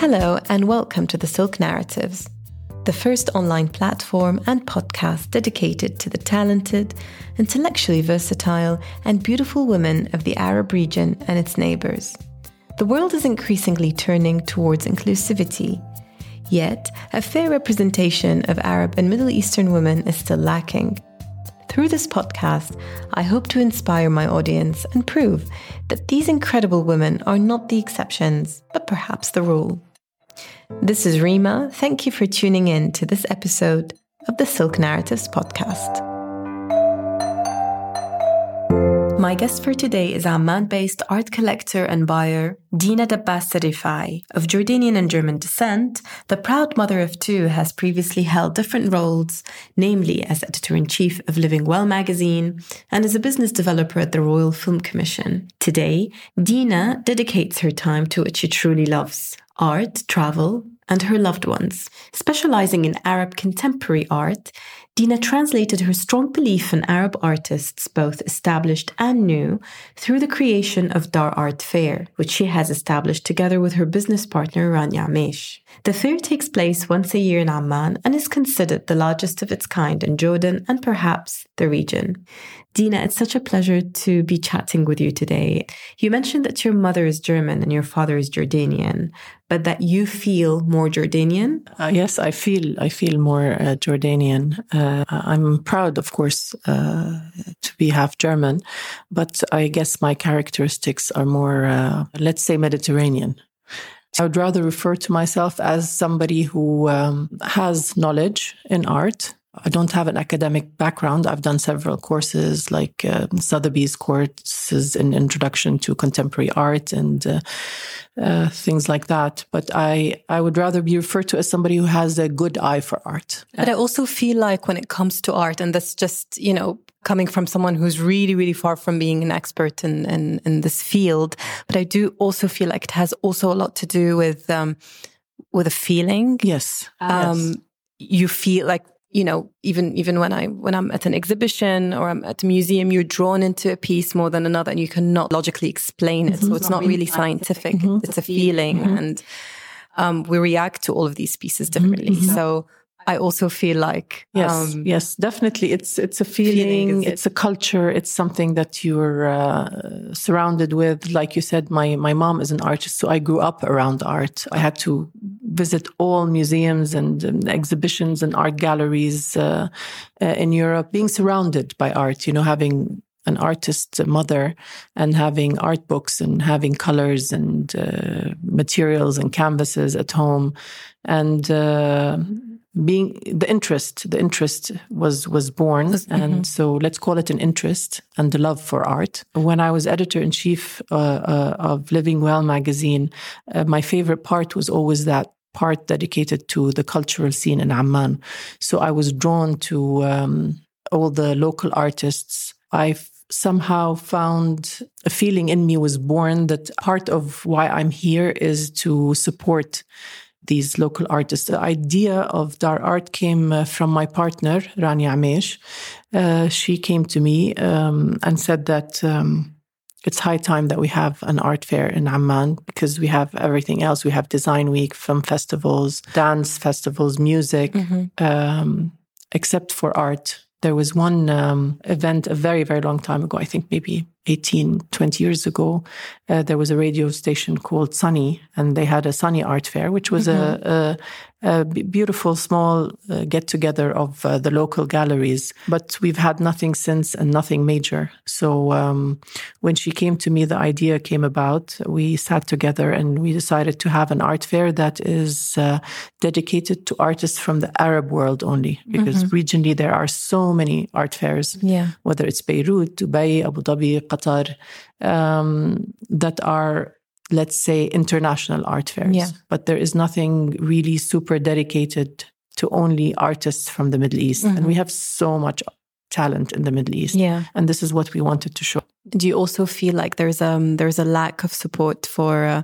Hello, and welcome to the Silk Narratives, the first online platform and podcast dedicated to the talented, intellectually versatile, and beautiful women of the Arab region and its neighbours. The world is increasingly turning towards inclusivity, yet, a fair representation of Arab and Middle Eastern women is still lacking. Through this podcast, I hope to inspire my audience and prove that these incredible women are not the exceptions, but perhaps the rule. This is Rima. Thank you for tuning in to this episode of the Silk Narratives podcast. My guest for today is Amman based art collector and buyer Dina Dabbas Rifai. Of Jordanian and German descent, the proud mother of two has previously held different roles, namely as editor in chief of Living Well magazine and as a business developer at the Royal Film Commission. Today, Dina dedicates her time to what she truly loves art, travel, and her loved ones. Specializing in Arab contemporary art, Dina translated her strong belief in Arab artists, both established and new, through the creation of Dar Art Fair, which she has established together with her business partner Rania Amesh. The fair takes place once a year in Amman and is considered the largest of its kind in Jordan and perhaps the region. Dina, it's such a pleasure to be chatting with you today. You mentioned that your mother is German and your father is Jordanian, but that you feel more Jordanian. Uh, yes, I feel I feel more uh, Jordanian. Uh, I'm proud, of course, uh, to be half German, but I guess my characteristics are more, uh, let's say, Mediterranean. I would rather refer to myself as somebody who um, has knowledge in art I don't have an academic background. I've done several courses like uh, Sotheby's courses in introduction to contemporary art and uh, uh, things like that. But I, I would rather be referred to as somebody who has a good eye for art. But I also feel like when it comes to art, and that's just, you know, coming from someone who's really, really far from being an expert in, in, in this field, but I do also feel like it has also a lot to do with, um, with a feeling. Yes. Um, yes. You feel like you know, even even when I when I'm at an exhibition or I'm at a museum, you're drawn into a piece more than another, and you cannot logically explain it. Mm-hmm. So it's not really scientific; mm-hmm. it's a feeling, mm-hmm. and um, we react to all of these pieces differently. Mm-hmm. So I also feel like yes, um, yes, definitely. It's it's a feeling, feeling it's it? a culture, it's something that you're uh, surrounded with. Like you said, my my mom is an artist, so I grew up around art. I had to visit all museums and um, exhibitions and art galleries uh, uh, in Europe, being surrounded by art. You know, having an artist mother and having art books and having colors and uh, materials and canvases at home and uh, being the interest the interest was was born. Mm-hmm. and so let's call it an interest and the love for art. When i was editor in chief uh, uh, of living well magazine uh, my favorite part was always that part dedicated to the cultural scene in amman. So i was drawn to um, all the local artists. I somehow found a feeling in me was born that part of why i'm here is to support these local artists. The idea of Dar Art came uh, from my partner, Rania Amesh. Uh, she came to me um, and said that um, it's high time that we have an art fair in Amman because we have everything else. We have design week, film festivals, dance festivals, music. Mm-hmm. Um, except for art, there was one um, event a very, very long time ago, I think maybe 18, 20 years ago, uh, there was a radio station called Sunny, and they had a Sunny Art Fair, which was mm-hmm. a, a, a beautiful small uh, get together of uh, the local galleries. But we've had nothing since and nothing major. So um, when she came to me, the idea came about. We sat together and we decided to have an art fair that is uh, dedicated to artists from the Arab world only, because mm-hmm. regionally there are so many art fairs, yeah. whether it's Beirut, Dubai, Abu Dhabi, Qatar, um, that are let's say international art fairs. Yeah. but there is nothing really super dedicated to only artists from the middle east. Mm-hmm. and we have so much talent in the middle east. Yeah. And this is what we wanted to show. Do you also feel like there's um there's a lack of support for uh,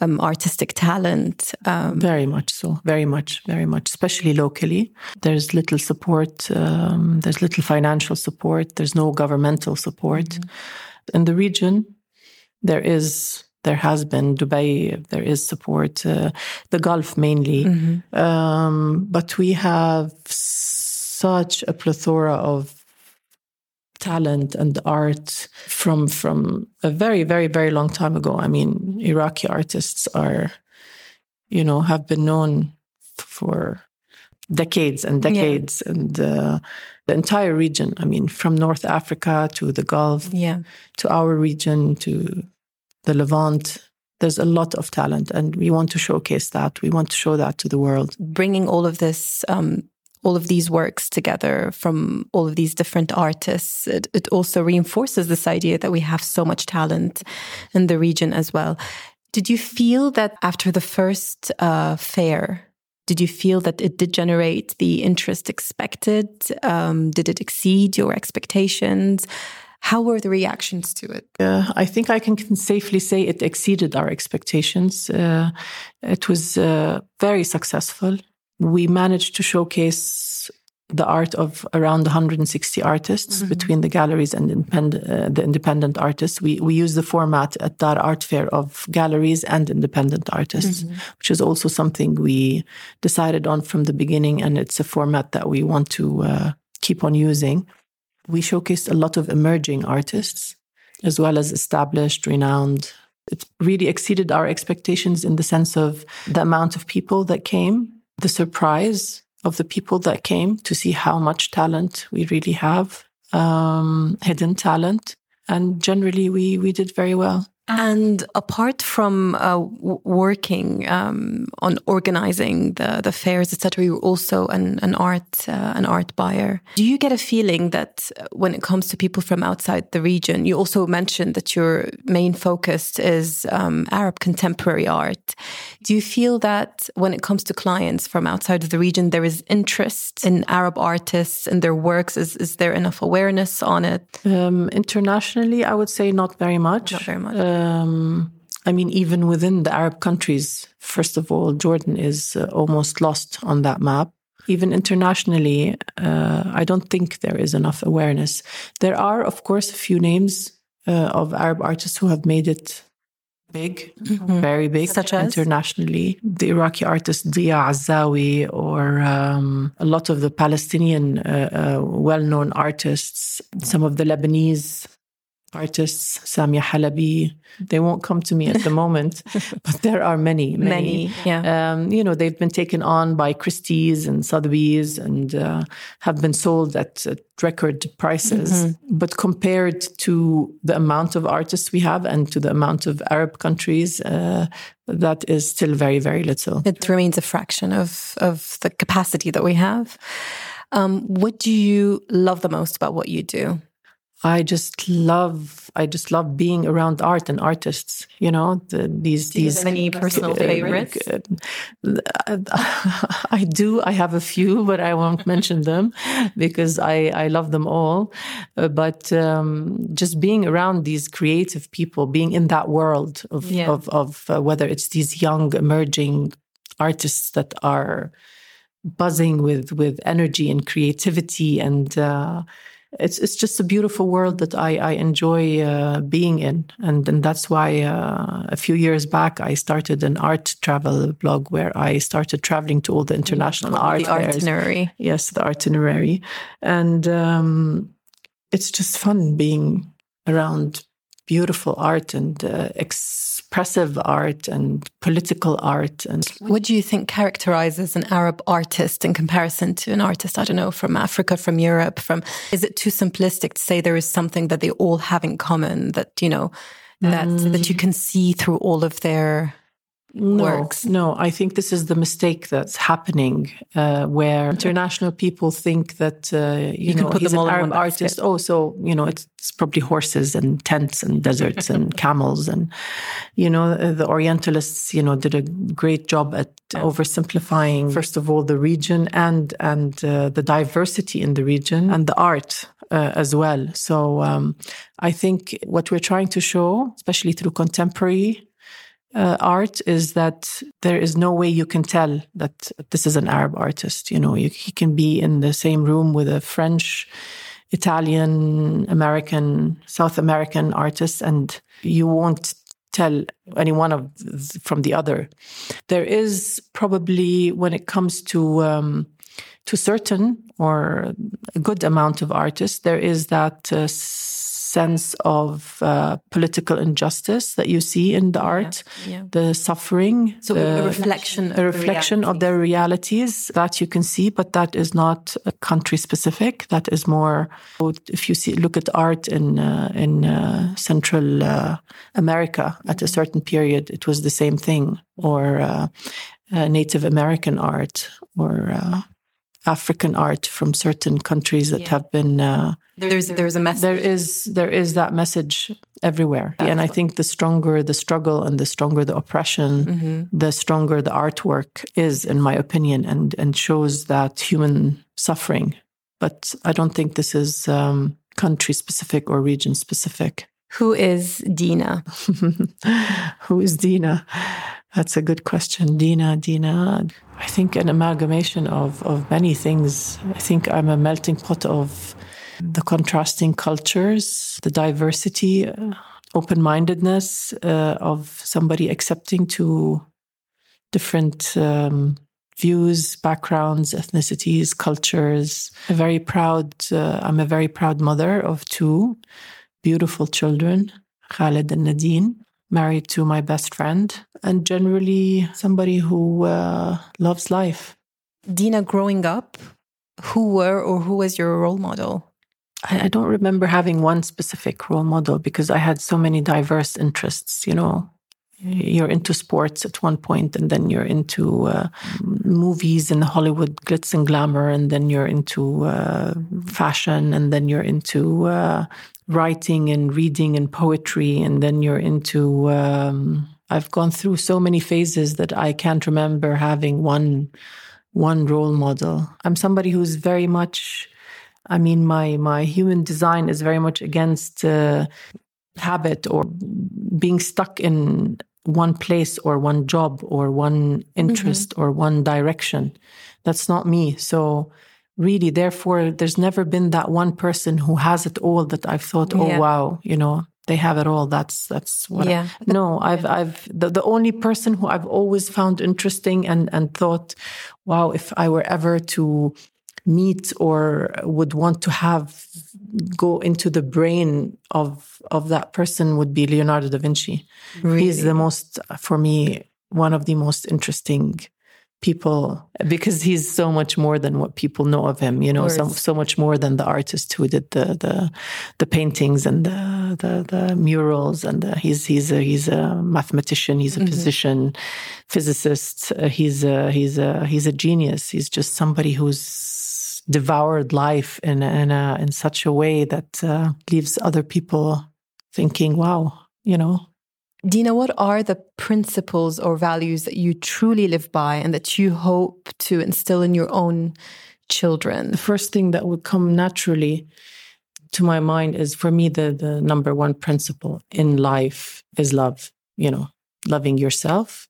um, artistic talent. Um, very much so, very much, very much, especially locally. There's little support, um, there's little financial support, there's no governmental support. Mm-hmm. In the region, there is there has been Dubai. There is support, uh, the Gulf mainly, mm-hmm. um, but we have such a plethora of talent and art from from a very very very long time ago. I mean, Iraqi artists are, you know, have been known for decades and decades, yeah. and uh, the entire region. I mean, from North Africa to the Gulf, yeah, to our region to the Levant. There's a lot of talent, and we want to showcase that. We want to show that to the world. Bringing all of this um, all of these works together from all of these different artists, it, it, also reinforces this idea that we have so much talent in the region as well. Did you feel that after the first uh, fair, did you feel that it did generate the interest expected? Um, did it exceed your expectations? How were the reactions to it? Uh, I think I can safely say it exceeded our expectations. Uh, it was uh, very successful we managed to showcase the art of around 160 artists mm-hmm. between the galleries and independent, uh, the independent artists. We we use the format at that art fair of galleries and independent artists, mm-hmm. which is also something we decided on from the beginning, and it's a format that we want to uh, keep on using. We showcased a lot of emerging artists as well as established, renowned. It really exceeded our expectations in the sense of the amount of people that came the surprise of the people that came to see how much talent we really have, um, hidden talent. And generally, we, we did very well. And apart from uh, working um, on organizing the, the fairs, etc., you're also an, an art uh, an art buyer. Do you get a feeling that when it comes to people from outside the region, you also mentioned that your main focus is um, Arab contemporary art. Do you feel that when it comes to clients from outside of the region, there is interest in Arab artists and their works? Is is there enough awareness on it? Um, internationally, I would say not very much. Not very much um, I mean, even within the Arab countries, first of all, Jordan is uh, almost lost on that map. Even internationally, uh, I don't think there is enough awareness. There are, of course, a few names uh, of Arab artists who have made it big, mm-hmm. very big, such as internationally. The Iraqi artist Dia Azzawi, or um, a lot of the Palestinian uh, uh, well-known artists, some of the Lebanese artists, Samia Halaby. They won't come to me at the moment, but there are many, many. many yeah. Um, you know, they've been taken on by Christie's and Sotheby's and uh, have been sold at, at record prices. Mm-hmm. But compared to the amount of artists we have and to the amount of Arab countries, uh, that is still very, very little. It remains a fraction of, of the capacity that we have. Um, what do you love the most about what you do? I just love I just love being around art and artists. You know, the, these do these. any personal uh, favorites? I do. I have a few, but I won't mention them because I I love them all. Uh, but um, just being around these creative people, being in that world of yeah. of, of uh, whether it's these young emerging artists that are buzzing with with energy and creativity and uh, it's it's just a beautiful world that I, I enjoy uh, being in, and and that's why uh, a few years back I started an art travel blog where I started traveling to all the international art the fairs. Artinerary. Yes, the Artinerary, and um, it's just fun being around beautiful art and uh, expressive art and political art and what do you think characterizes an arab artist in comparison to an artist i don't know from africa from europe from is it too simplistic to say there is something that they all have in common that you know that mm. that you can see through all of their no, works. No, I think this is the mistake that's happening, uh, where international people think that uh, you, you, know he's an Arab artist. Oh, so you know it's, it's, probably horses and tents and deserts and camels and you know uh, the Orientalists you know did a great job at oversimplifying first of all the region and and uh, the diversity in the region and the art uh, as well. So um, I think what we're trying to show, especially through contemporary uh, art is that there is no way you can tell that this is an Arab artist. You know, you, he can be in the same room with a French, Italian, American, South American artist, and you won't tell any one of from the other. There is probably when it comes to um, to certain or a good amount of artists, there is that uh, sense of uh, political injustice that you see in the art, yeah, yeah. the suffering, so the, a reflection, a reflection of their realities that you can see, but that is not country specific. That is more if you see look at art in uh, in uh, Central uh, America at a certain period, it was the same thing, or uh, Native American art, or African art from certain countries that yeah. have been. Uh, there's there's a message. There is there is that message everywhere, That's and I think the stronger the struggle and the stronger the oppression, mm-hmm. the stronger the artwork is, in my opinion, and and shows that human suffering. But I don't think this is um, country specific or region specific. Who is Dina? Who is Dina? That's a good question. Dina, Dina. I think an amalgamation of, of many things. I think I'm a melting pot of the contrasting cultures, the diversity, uh, open mindedness uh, of somebody accepting to different um, views, backgrounds, ethnicities, cultures. A very proud, uh, I'm a very proud mother of two beautiful children, Khaled and Nadine married to my best friend, and generally somebody who uh, loves life. Dina, growing up, who were or who was your role model? I, I don't remember having one specific role model because I had so many diverse interests, you know you're into sports at one point and then you're into uh, movies and hollywood glitz and glamour and then you're into uh, fashion and then you're into uh, writing and reading and poetry, and then you're into. Um, I've gone through so many phases that I can't remember having one one role model. I'm somebody who's very much. I mean, my my human design is very much against uh, habit or being stuck in one place or one job or one interest mm-hmm. or one direction. That's not me. So really therefore there's never been that one person who has it all that i've thought oh yeah. wow you know they have it all that's that's what yeah I, no i've i've the, the only person who i've always found interesting and and thought wow if i were ever to meet or would want to have go into the brain of of that person would be leonardo da vinci really? he's the most for me one of the most interesting people because he's so much more than what people know of him you know so, so much more than the artist who did the the, the paintings and the, the, the murals. And the, he's he's a he's a mathematician he's a mm-hmm. physician physicist. Uh, he's a he's a he's a genius. He's just somebody who's devoured life in in a, in such a way that uh, leaves other people thinking wow you know Dina, what are the principles or values that you truly live by and that you hope to instill in your own children? The first thing that would come naturally to my mind is for me the the number one principle in life is love, you know, loving yourself,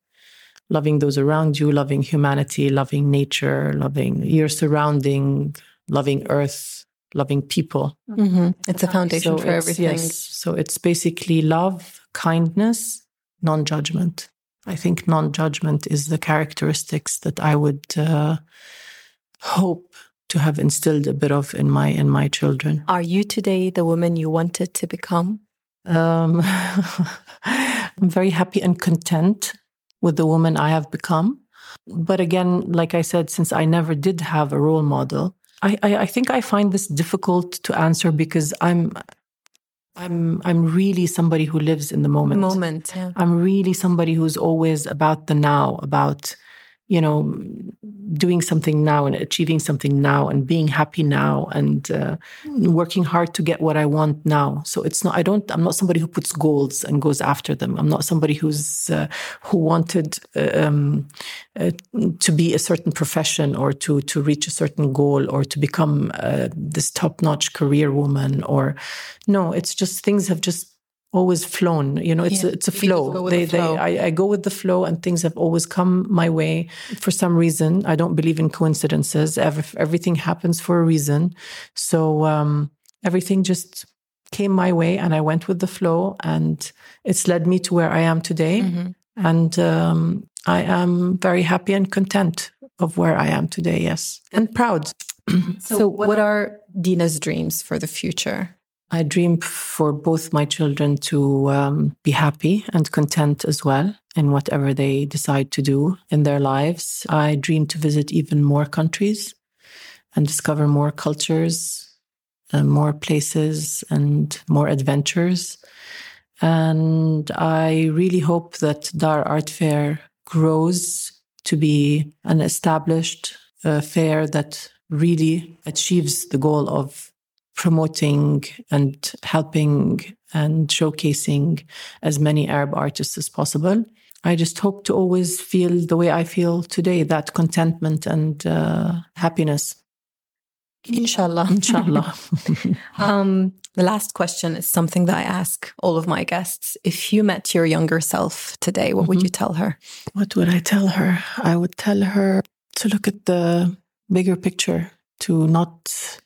loving those around you, loving humanity, loving nature, loving your surrounding, loving earth, loving people. Mm-hmm. It's a foundation so for everything. Yes. So it's basically love, kindness, non judgment. I think non judgment is the characteristics that I would uh, hope to have instilled a bit of in my in my children. Are you today the woman you wanted to become? Um, I'm very happy and content with the woman I have become. But again, like I said, since I never did have a role model, I, I, I think I find this difficult to answer because I'm I'm I'm really somebody who lives in the moment. Moment, yeah. I'm really somebody who's always about the now, about you know, doing something now and achieving something now and being happy now and uh, working hard to get what I want now. So it's not, I don't, I'm not somebody who puts goals and goes after them. I'm not somebody who's, uh, who wanted uh, um, uh, to be a certain profession or to, to reach a certain goal or to become uh, this top notch career woman or no, it's just things have just always flown. You know, it's yeah. a, it's a flow. They, the flow. They, I, I, go with the flow, and things have always come my way for some reason. I don't believe in coincidences. Every, everything happens for a reason. So um, everything just came my way and I went with the flow and it's led me to where I am today. Mm-hmm. And um, I am very happy and content of where I am today, yes, and proud. so, so, what are Dina's dreams for the future? I dream for both my children to um, be happy and content as well in whatever they decide to do in their lives. I dream to visit even more countries and discover more cultures, uh, more places, and more adventures. And I really hope that Dar Art Fair grows to be an established uh, fair that really achieves the goal of promoting and helping and showcasing as many Arab artists as possible. I just hope to always feel the way I feel today that contentment and uh, happiness. Inshallah. Inshallah. um, the last question is something that I ask all of my guests. If you met your younger self today, what mm-hmm. would you tell her? What would I tell her? I would tell her to look at the bigger picture, to not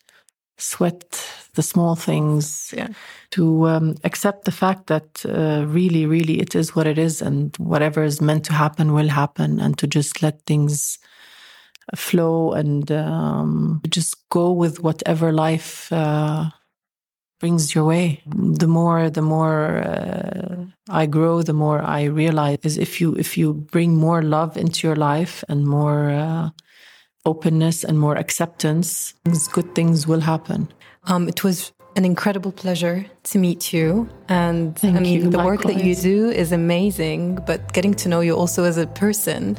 sweat the small things, yeah. to um, accept the fact that uh, really, really it is what it is, and whatever is meant to happen will happen, and to just let things flow and um, just go with whatever life uh, brings your way. The more, the more uh, I grow, the more I realize is if you if you bring more love into your life and more uh, openness and more acceptance, good things will happen. Um, it was an incredible pleasure to meet you. And Thank I mean, you, the work that you do is amazing, but getting to know you also as a person,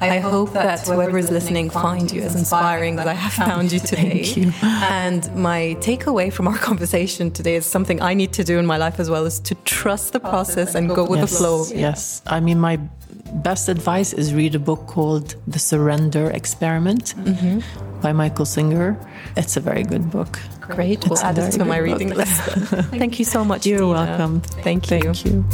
I, I hope that whoever is listening finds you as inspiring as I have found you today. Thank you. And my takeaway from our conversation today is something I need to do in my life as well is to trust the process and go with yes, the flow. Yes. I mean, my best advice is read a book called The Surrender Experiment mm-hmm. by Michael Singer. It's a very good book. Great. We'll add it to my reading list. Thank you so much. You're Dina. welcome. Thank you. Thank you.